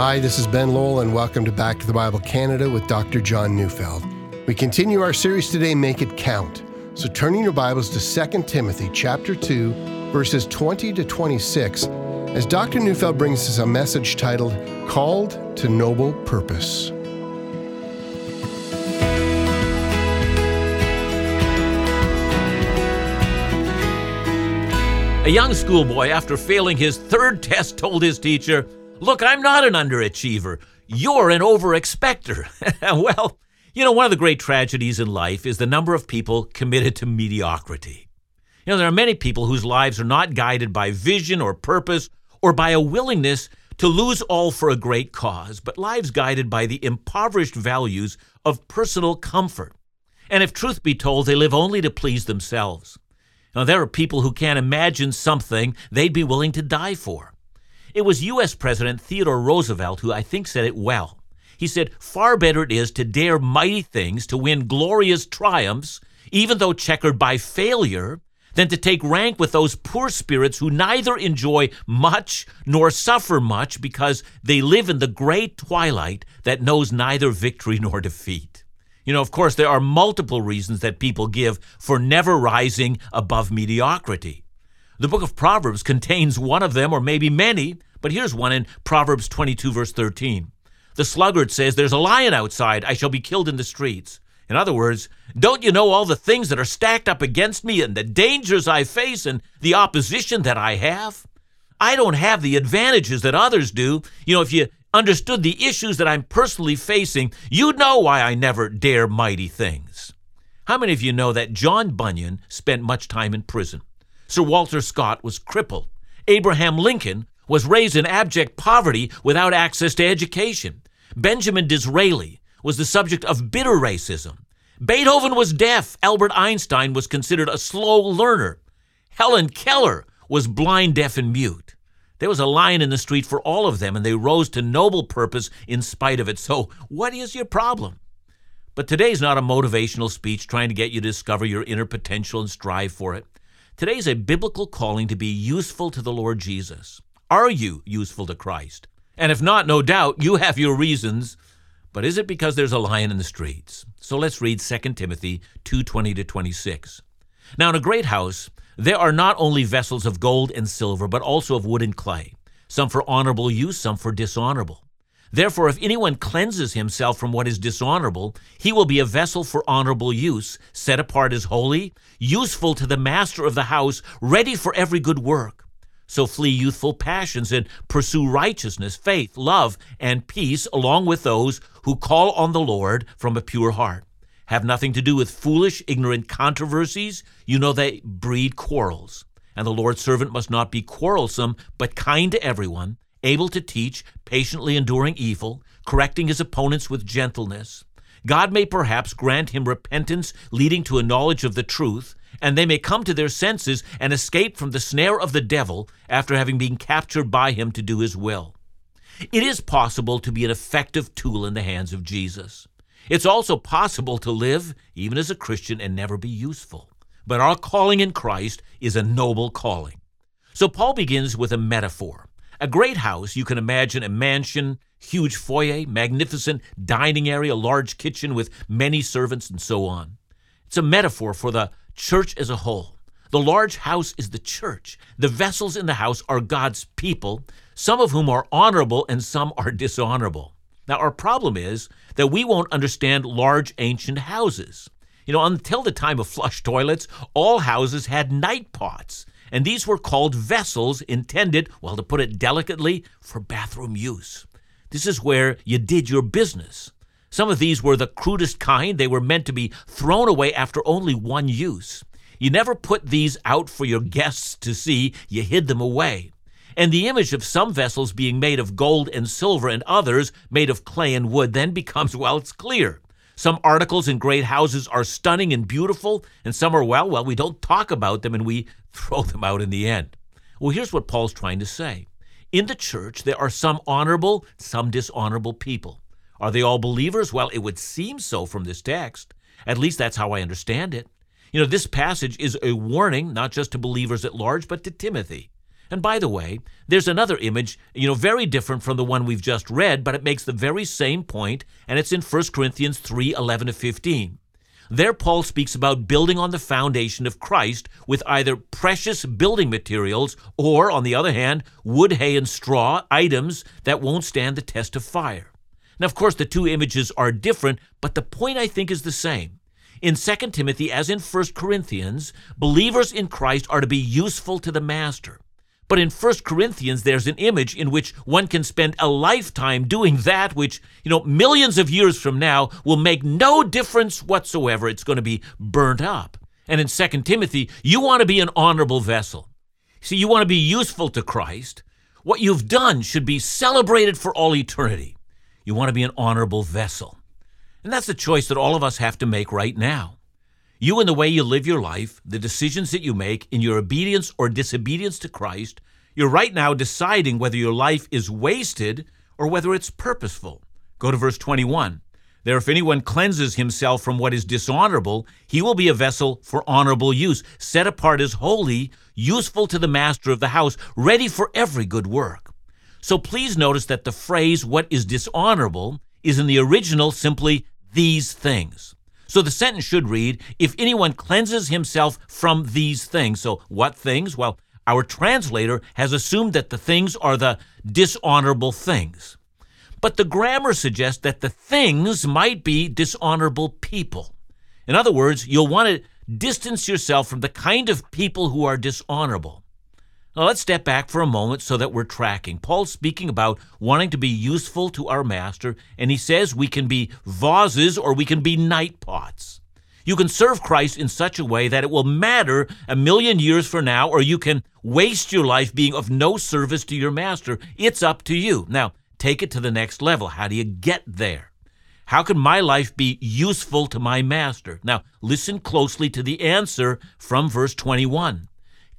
Hi, this is Ben Lowell, and welcome to Back to the Bible Canada with Dr. John Neufeld. We continue our series today, Make It Count. So turning your Bibles to 2 Timothy chapter 2, verses 20 to 26, as Dr. Neufeld brings us a message titled Called to Noble Purpose. A young schoolboy, after failing his third test, told his teacher, Look, I'm not an underachiever. You're an overexpector. well, you know, one of the great tragedies in life is the number of people committed to mediocrity. You know, there are many people whose lives are not guided by vision or purpose or by a willingness to lose all for a great cause, but lives guided by the impoverished values of personal comfort. And if truth be told, they live only to please themselves. Now, there are people who can't imagine something they'd be willing to die for. It was U.S. President Theodore Roosevelt who I think said it well. He said, Far better it is to dare mighty things, to win glorious triumphs, even though checkered by failure, than to take rank with those poor spirits who neither enjoy much nor suffer much because they live in the great twilight that knows neither victory nor defeat. You know, of course, there are multiple reasons that people give for never rising above mediocrity. The book of Proverbs contains one of them, or maybe many, but here's one in Proverbs 22, verse 13. The sluggard says, There's a lion outside, I shall be killed in the streets. In other words, don't you know all the things that are stacked up against me and the dangers I face and the opposition that I have? I don't have the advantages that others do. You know, if you understood the issues that I'm personally facing, you'd know why I never dare mighty things. How many of you know that John Bunyan spent much time in prison? Sir Walter Scott was crippled. Abraham Lincoln was raised in abject poverty without access to education. Benjamin Disraeli was the subject of bitter racism. Beethoven was deaf. Albert Einstein was considered a slow learner. Helen Keller was blind, deaf, and mute. There was a lion in the street for all of them, and they rose to noble purpose in spite of it. So, what is your problem? But today's not a motivational speech trying to get you to discover your inner potential and strive for it. Today's a biblical calling to be useful to the Lord Jesus. Are you useful to Christ? And if not, no doubt you have your reasons. But is it because there's a lion in the streets? So let's read 2 Timothy 2:20 to 26. Now in a great house there are not only vessels of gold and silver, but also of wood and clay, some for honorable use, some for dishonorable. Therefore, if anyone cleanses himself from what is dishonorable, he will be a vessel for honorable use, set apart as holy, useful to the master of the house, ready for every good work. So flee youthful passions and pursue righteousness, faith, love, and peace, along with those who call on the Lord from a pure heart. Have nothing to do with foolish, ignorant controversies. You know they breed quarrels. And the Lord's servant must not be quarrelsome, but kind to everyone able to teach, patiently enduring evil, correcting his opponents with gentleness. God may perhaps grant him repentance leading to a knowledge of the truth, and they may come to their senses and escape from the snare of the devil after having been captured by him to do his will. It is possible to be an effective tool in the hands of Jesus. It's also possible to live, even as a Christian, and never be useful. But our calling in Christ is a noble calling. So Paul begins with a metaphor. A great house, you can imagine a mansion, huge foyer, magnificent dining area, large kitchen with many servants, and so on. It's a metaphor for the church as a whole. The large house is the church. The vessels in the house are God's people, some of whom are honorable and some are dishonorable. Now, our problem is that we won't understand large ancient houses. You know, until the time of flush toilets, all houses had night pots and these were called vessels intended, well, to put it delicately, for bathroom use. This is where you did your business. Some of these were the crudest kind. They were meant to be thrown away after only one use. You never put these out for your guests to see, you hid them away. And the image of some vessels being made of gold and silver and others made of clay and wood then becomes, well, it's clear. Some articles in great houses are stunning and beautiful, and some are, well, well, we don't talk about them and we throw them out in the end. Well, here's what Paul's trying to say. In the church, there are some honorable, some dishonorable people. Are they all believers? Well, it would seem so from this text. At least that's how I understand it. You know, this passage is a warning not just to believers at large, but to Timothy. And by the way, there's another image, you know, very different from the one we've just read, but it makes the very same point, and it's in 1 Corinthians 3 11 to 15. There, Paul speaks about building on the foundation of Christ with either precious building materials or, on the other hand, wood, hay, and straw, items that won't stand the test of fire. Now, of course, the two images are different, but the point I think is the same. In 2 Timothy, as in 1 Corinthians, believers in Christ are to be useful to the master. But in 1 Corinthians, there's an image in which one can spend a lifetime doing that which, you know, millions of years from now will make no difference whatsoever. It's going to be burnt up. And in 2 Timothy, you want to be an honorable vessel. See, you want to be useful to Christ. What you've done should be celebrated for all eternity. You want to be an honorable vessel. And that's the choice that all of us have to make right now. You and the way you live your life, the decisions that you make in your obedience or disobedience to Christ, you're right now deciding whether your life is wasted or whether it's purposeful. Go to verse 21. There, if anyone cleanses himself from what is dishonorable, he will be a vessel for honorable use, set apart as holy, useful to the master of the house, ready for every good work. So please notice that the phrase, what is dishonorable, is in the original simply these things. So the sentence should read, if anyone cleanses himself from these things. So what things? Well, our translator has assumed that the things are the dishonorable things. But the grammar suggests that the things might be dishonorable people. In other words, you'll want to distance yourself from the kind of people who are dishonorable. Now let's step back for a moment so that we're tracking. Paul's speaking about wanting to be useful to our master, and he says we can be vases or we can be night pots. You can serve Christ in such a way that it will matter a million years from now, or you can waste your life being of no service to your master. It's up to you. Now, take it to the next level. How do you get there? How can my life be useful to my master? Now, listen closely to the answer from verse 21.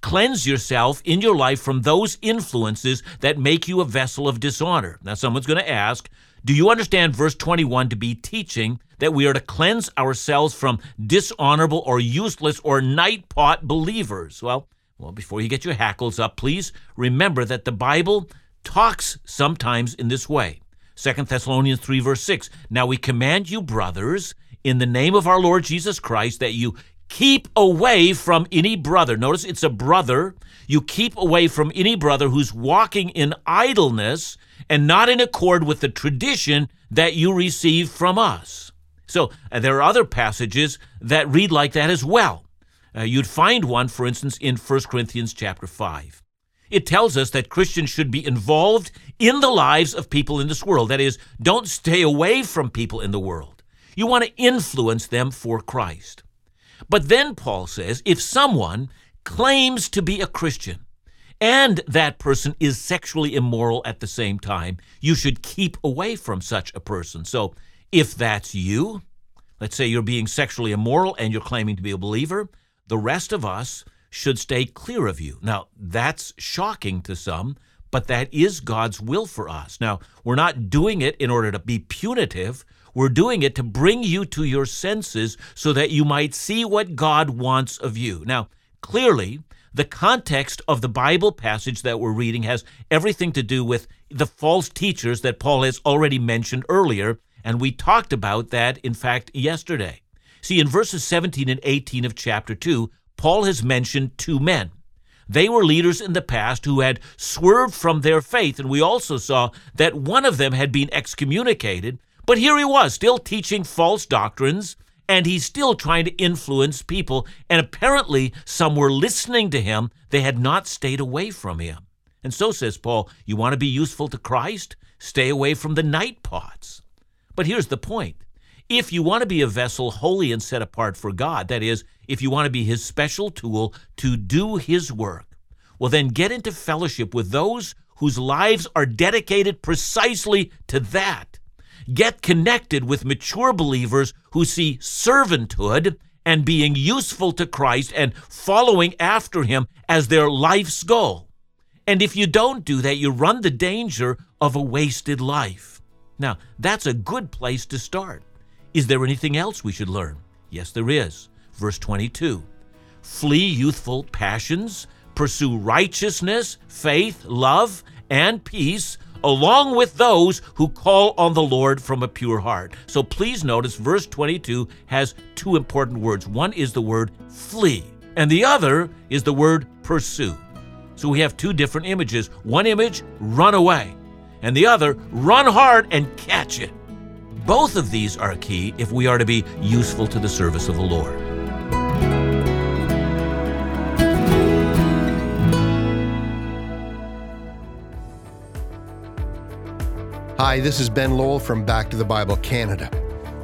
Cleanse yourself in your life from those influences that make you a vessel of dishonor. Now, someone's going to ask, do you understand verse 21 to be teaching that we are to cleanse ourselves from dishonorable or useless or night pot believers? Well, well, before you get your hackles up, please remember that the Bible talks sometimes in this way. 2 Thessalonians 3, verse 6. Now we command you, brothers, in the name of our Lord Jesus Christ, that you keep away from any brother. Notice it's a brother. You keep away from any brother who's walking in idleness and not in accord with the tradition that you receive from us. So uh, there are other passages that read like that as well. Uh, you'd find one, for instance, in 1 Corinthians chapter 5. It tells us that Christians should be involved in the lives of people in this world. That is, don't stay away from people in the world. You want to influence them for Christ. But then Paul says if someone claims to be a Christian and that person is sexually immoral at the same time, you should keep away from such a person. So if that's you, let's say you're being sexually immoral and you're claiming to be a believer, the rest of us should stay clear of you. Now, that's shocking to some, but that is God's will for us. Now, we're not doing it in order to be punitive. We're doing it to bring you to your senses so that you might see what God wants of you. Now, clearly, the context of the Bible passage that we're reading has everything to do with the false teachers that Paul has already mentioned earlier, and we talked about that, in fact, yesterday. See, in verses 17 and 18 of chapter 2, Paul has mentioned two men. They were leaders in the past who had swerved from their faith, and we also saw that one of them had been excommunicated but here he was, still teaching false doctrines, and he's still trying to influence people. And apparently, some were listening to him. They had not stayed away from him. And so says Paul, you want to be useful to Christ? Stay away from the night pots. But here's the point. If you want to be a vessel holy and set apart for God, that is, if you want to be his special tool to do his work, well, then get into fellowship with those whose lives are dedicated precisely to that. Get connected with mature believers who see servanthood and being useful to Christ and following after Him as their life's goal. And if you don't do that, you run the danger of a wasted life. Now, that's a good place to start. Is there anything else we should learn? Yes, there is. Verse 22 Flee youthful passions, pursue righteousness, faith, love, and peace along with those who call on the Lord from a pure heart. So please notice verse 22 has two important words. One is the word flee, and the other is the word pursue. So we have two different images. One image, run away, and the other, run hard and catch it. Both of these are key if we are to be useful to the service of the Lord. Hi, this is Ben Lowell from Back to the Bible Canada.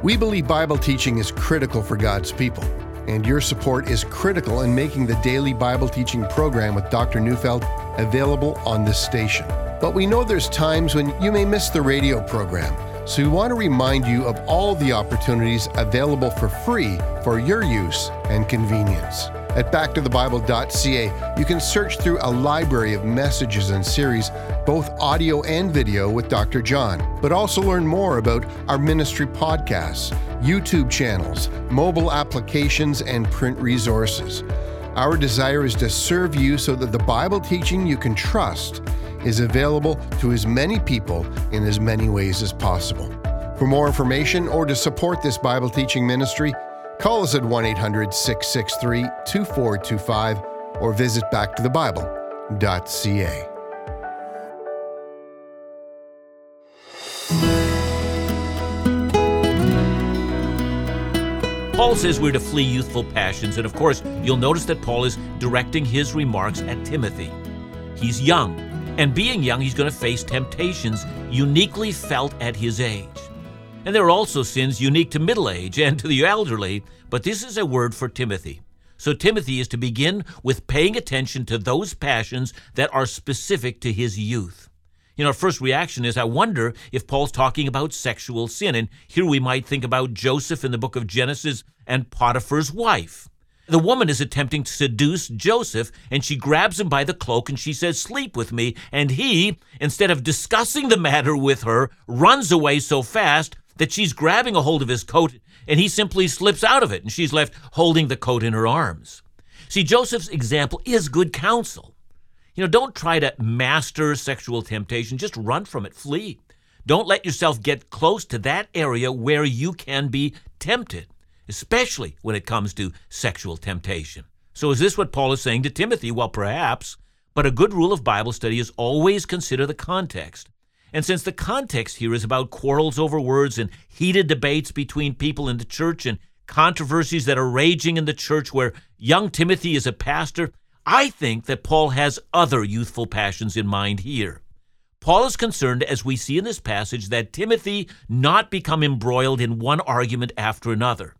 We believe Bible teaching is critical for God's people, and your support is critical in making the daily Bible teaching program with Dr. Neufeld available on this station. But we know there's times when you may miss the radio program, so we want to remind you of all the opportunities available for free for your use and convenience. At backtothebible.ca, you can search through a library of messages and series, both audio and video, with Dr. John, but also learn more about our ministry podcasts, YouTube channels, mobile applications, and print resources. Our desire is to serve you so that the Bible teaching you can trust is available to as many people in as many ways as possible. For more information or to support this Bible teaching ministry, Call us at 1 800 663 2425 or visit backtothebible.ca. Paul says we're to flee youthful passions, and of course, you'll notice that Paul is directing his remarks at Timothy. He's young, and being young, he's going to face temptations uniquely felt at his age. And there are also sins unique to middle age and to the elderly, but this is a word for Timothy. So Timothy is to begin with paying attention to those passions that are specific to his youth. You know, our first reaction is I wonder if Paul's talking about sexual sin. And here we might think about Joseph in the book of Genesis and Potiphar's wife. The woman is attempting to seduce Joseph, and she grabs him by the cloak and she says, Sleep with me. And he, instead of discussing the matter with her, runs away so fast that she's grabbing a hold of his coat and he simply slips out of it and she's left holding the coat in her arms. See, Joseph's example is good counsel. You know, don't try to master sexual temptation, just run from it, flee. Don't let yourself get close to that area where you can be tempted, especially when it comes to sexual temptation. So, is this what Paul is saying to Timothy? Well, perhaps, but a good rule of Bible study is always consider the context. And since the context here is about quarrels over words and heated debates between people in the church and controversies that are raging in the church where young Timothy is a pastor, I think that Paul has other youthful passions in mind here. Paul is concerned, as we see in this passage, that Timothy not become embroiled in one argument after another.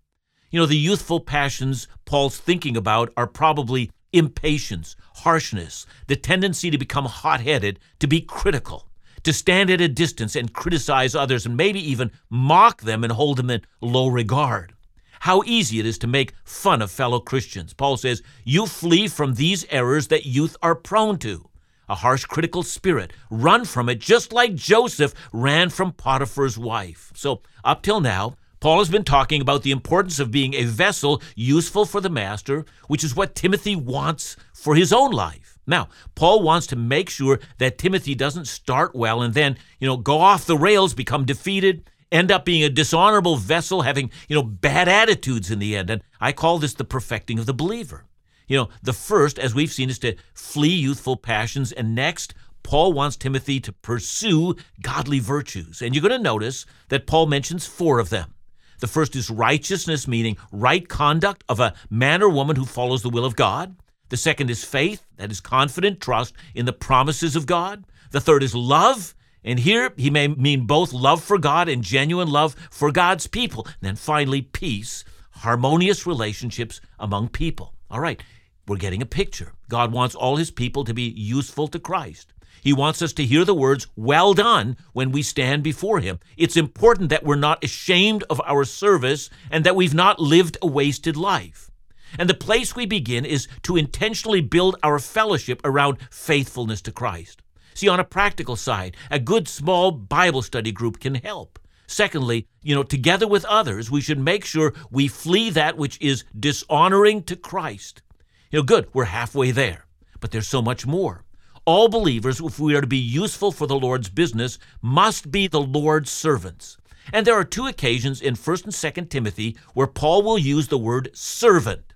You know, the youthful passions Paul's thinking about are probably impatience, harshness, the tendency to become hot headed, to be critical to stand at a distance and criticize others and maybe even mock them and hold them in low regard. How easy it is to make fun of fellow Christians. Paul says, You flee from these errors that youth are prone to. A harsh, critical spirit. Run from it just like Joseph ran from Potiphar's wife. So, up till now, Paul has been talking about the importance of being a vessel useful for the master, which is what Timothy wants for his own life. Now, Paul wants to make sure that Timothy doesn't start well and then, you know, go off the rails, become defeated, end up being a dishonorable vessel, having, you know, bad attitudes in the end. And I call this the perfecting of the believer. You know, the first, as we've seen, is to flee youthful passions. And next, Paul wants Timothy to pursue godly virtues. And you're going to notice that Paul mentions four of them. The first is righteousness, meaning right conduct of a man or woman who follows the will of God. The second is faith, that is confident trust in the promises of God. The third is love, and here he may mean both love for God and genuine love for God's people. And then finally, peace, harmonious relationships among people. All right, we're getting a picture. God wants all his people to be useful to Christ. He wants us to hear the words, well done, when we stand before Him. It's important that we're not ashamed of our service and that we've not lived a wasted life. And the place we begin is to intentionally build our fellowship around faithfulness to Christ. See, on a practical side, a good small Bible study group can help. Secondly, you know, together with others, we should make sure we flee that which is dishonoring to Christ. You know, good, we're halfway there. But there's so much more. All believers, if we are to be useful for the Lord's business, must be the Lord's servants. And there are two occasions in 1st and 2nd Timothy where Paul will use the word servant.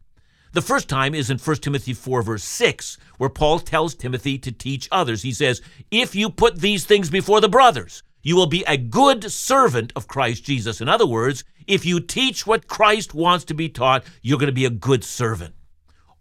The first time is in 1 Timothy 4, verse 6, where Paul tells Timothy to teach others. He says, If you put these things before the brothers, you will be a good servant of Christ Jesus. In other words, if you teach what Christ wants to be taught, you're going to be a good servant.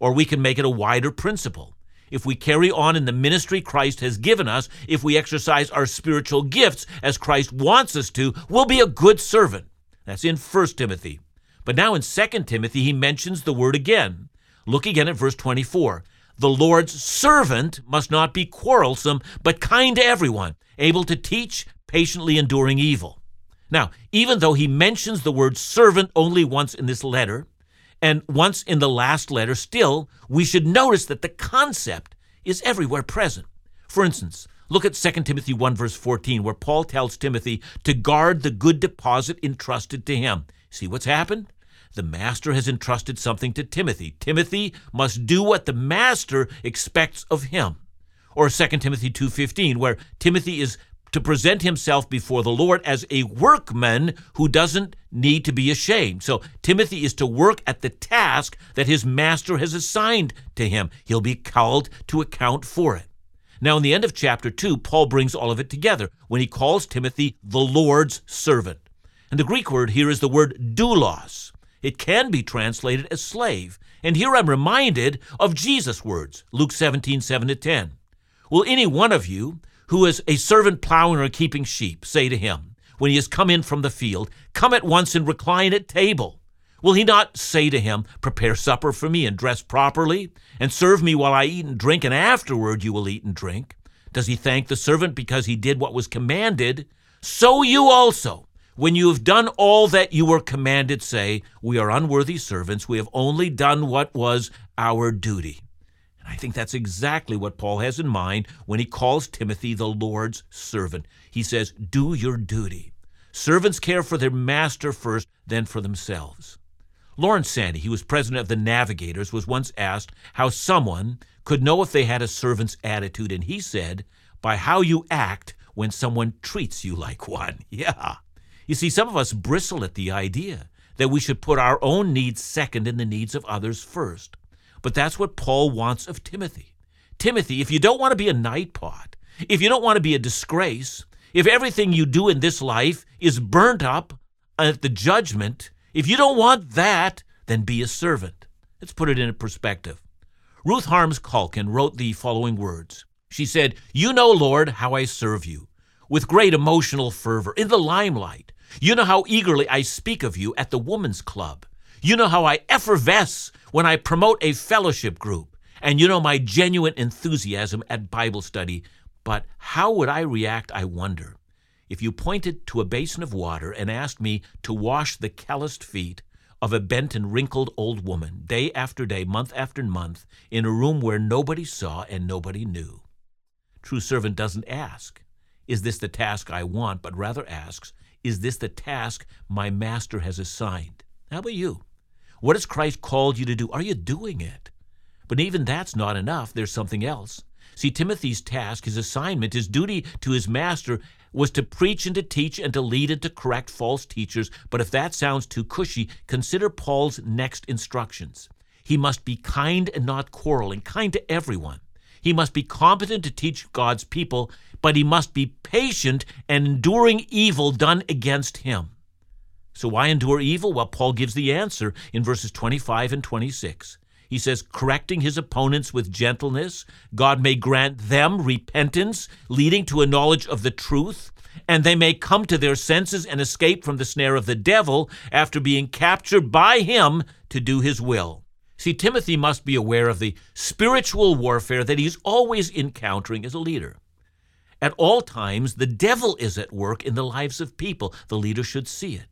Or we can make it a wider principle if we carry on in the ministry Christ has given us, if we exercise our spiritual gifts as Christ wants us to, we'll be a good servant. That's in 1 Timothy. But now in 2 Timothy, he mentions the word again. Look again at verse 24. The Lord's servant must not be quarrelsome, but kind to everyone, able to teach, patiently enduring evil. Now, even though he mentions the word servant only once in this letter, and once in the last letter, still, we should notice that the concept is everywhere present. For instance, look at 2 Timothy 1, verse 14, where Paul tells Timothy to guard the good deposit entrusted to him. See what's happened? The master has entrusted something to Timothy. Timothy must do what the master expects of him. Or 2 Timothy 2:15 where Timothy is to present himself before the Lord as a workman who doesn't need to be ashamed. So Timothy is to work at the task that his master has assigned to him. He'll be called to account for it. Now, in the end of chapter 2, Paul brings all of it together when he calls Timothy the Lord's servant. And the Greek word here is the word doulos. It can be translated as slave. And here I'm reminded of Jesus' words, Luke 17, 7 to 10. Will any one of you who is a servant plowing or keeping sheep, say to him, when he has come in from the field, Come at once and recline at table. Will he not say to him, Prepare supper for me and dress properly, and serve me while I eat and drink, and afterward you will eat and drink? Does he thank the servant because he did what was commanded? So you also, when you have done all that you were commanded, say, We are unworthy servants. We have only done what was our duty. And I think that's exactly what Paul has in mind when he calls Timothy the Lord's servant. He says, Do your duty. Servants care for their master first, then for themselves. Lawrence Sanny, he was president of the Navigators, was once asked how someone could know if they had a servant's attitude, and he said, By how you act when someone treats you like one. Yeah. You see, some of us bristle at the idea that we should put our own needs second and the needs of others first. But that's what Paul wants of Timothy. Timothy, if you don't want to be a night pot, if you don't want to be a disgrace, if everything you do in this life is burnt up at the judgment, if you don't want that, then be a servant. Let's put it in perspective. Ruth Harms Calkin wrote the following words. She said, You know, Lord, how I serve you, with great emotional fervor, in the limelight. You know how eagerly I speak of you at the woman's club. You know how I effervesce when I promote a fellowship group. And you know my genuine enthusiasm at Bible study. But how would I react, I wonder, if you pointed to a basin of water and asked me to wash the calloused feet of a bent and wrinkled old woman, day after day, month after month, in a room where nobody saw and nobody knew? True servant doesn't ask, Is this the task I want? but rather asks, Is this the task my master has assigned? How about you? What has Christ called you to do? Are you doing it? But even that's not enough. There's something else. See, Timothy's task, his assignment, his duty to his master was to preach and to teach and to lead and to correct false teachers. But if that sounds too cushy, consider Paul's next instructions. He must be kind and not quarreling, kind to everyone. He must be competent to teach God's people, but he must be patient and enduring evil done against him. So why endure evil? Well, Paul gives the answer in verses 25 and 26. He says, correcting his opponents with gentleness, God may grant them repentance, leading to a knowledge of the truth, and they may come to their senses and escape from the snare of the devil after being captured by him to do his will. See, Timothy must be aware of the spiritual warfare that he's always encountering as a leader. At all times, the devil is at work in the lives of people. The leader should see it.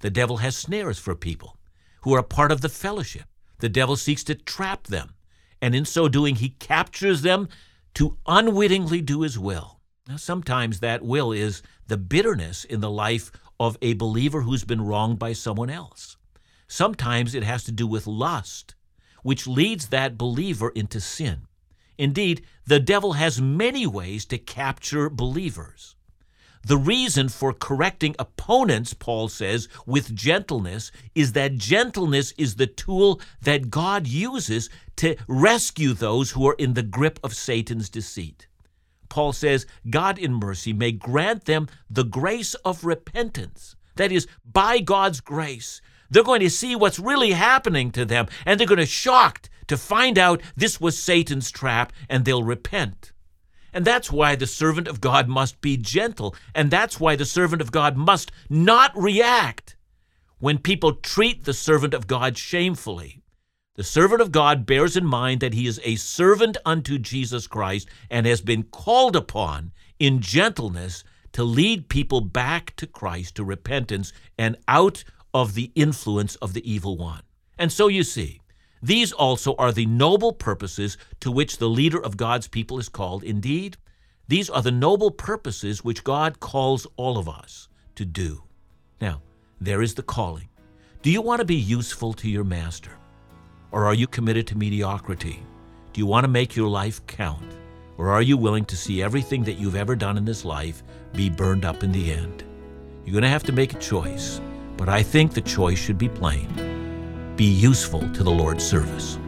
The devil has snares for people who are part of the fellowship. The devil seeks to trap them, and in so doing, he captures them to unwittingly do his will. Now, sometimes that will is the bitterness in the life of a believer who's been wronged by someone else. Sometimes it has to do with lust, which leads that believer into sin. Indeed, the devil has many ways to capture believers. The reason for correcting opponents, Paul says, with gentleness is that gentleness is the tool that God uses to rescue those who are in the grip of Satan's deceit. Paul says, God in mercy may grant them the grace of repentance. That is, by God's grace, they're going to see what's really happening to them, and they're going to be shocked to find out this was Satan's trap, and they'll repent. And that's why the servant of God must be gentle. And that's why the servant of God must not react when people treat the servant of God shamefully. The servant of God bears in mind that he is a servant unto Jesus Christ and has been called upon in gentleness to lead people back to Christ, to repentance, and out of the influence of the evil one. And so you see, these also are the noble purposes to which the leader of God's people is called. Indeed, these are the noble purposes which God calls all of us to do. Now, there is the calling. Do you want to be useful to your master? Or are you committed to mediocrity? Do you want to make your life count? Or are you willing to see everything that you've ever done in this life be burned up in the end? You're going to have to make a choice, but I think the choice should be plain be useful to the Lord's service.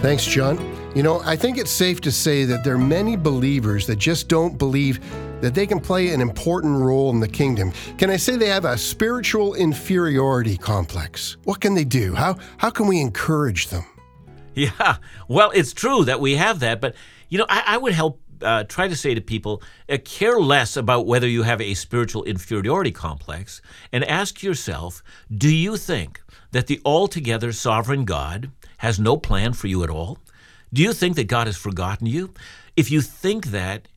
Thanks, John. You know, I think it's safe to say that there are many believers that just don't believe that they can play an important role in the kingdom. Can I say they have a spiritual inferiority complex? What can they do? How, how can we encourage them? Yeah, well, it's true that we have that, but you know, I, I would help uh, try to say to people uh, care less about whether you have a spiritual inferiority complex and ask yourself do you think that the altogether sovereign God has no plan for you at all? Do you think that God has forgotten you? If you think that,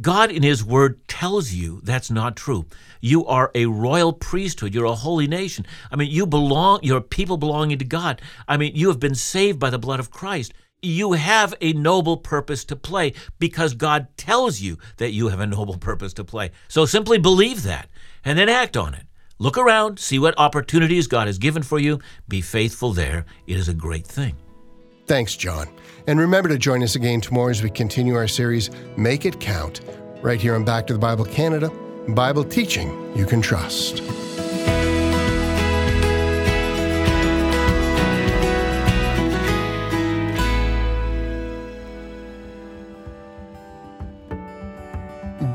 God in His Word tells you that's not true. You are a royal priesthood. You're a holy nation. I mean, you belong, you're people belonging to God. I mean, you have been saved by the blood of Christ you have a noble purpose to play because God tells you that you have a noble purpose to play. So simply believe that and then act on it. Look around, see what opportunities God has given for you. Be faithful there. It is a great thing. Thanks, John. And remember to join us again tomorrow as we continue our series, Make It Count, right here on Back to the Bible Canada, Bible teaching you can trust.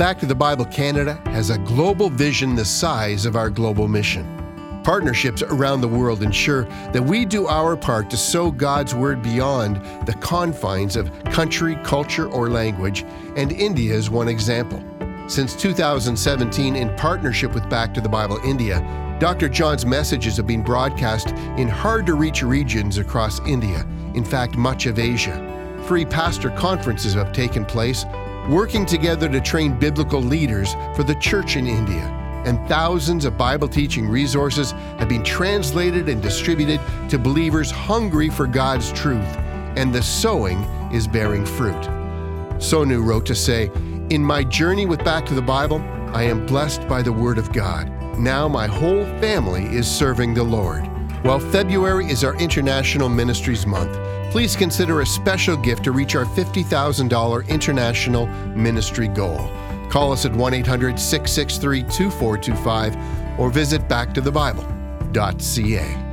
Back to the Bible Canada has a global vision the size of our global mission. Partnerships around the world ensure that we do our part to sow God's Word beyond the confines of country, culture, or language, and India is one example. Since 2017, in partnership with Back to the Bible India, Dr. John's messages have been broadcast in hard to reach regions across India, in fact, much of Asia. Free pastor conferences have taken place working together to train biblical leaders for the church in India. And thousands of Bible teaching resources have been translated and distributed to believers hungry for God's truth, and the sowing is bearing fruit. Sonu wrote to say, In my journey with Back to the Bible, I am blessed by the Word of God. Now my whole family is serving the Lord. While February is our International Ministries Month, please consider a special gift to reach our $50,000 international ministry goal. Call us at 1 800 663 2425 or visit backtothebible.ca.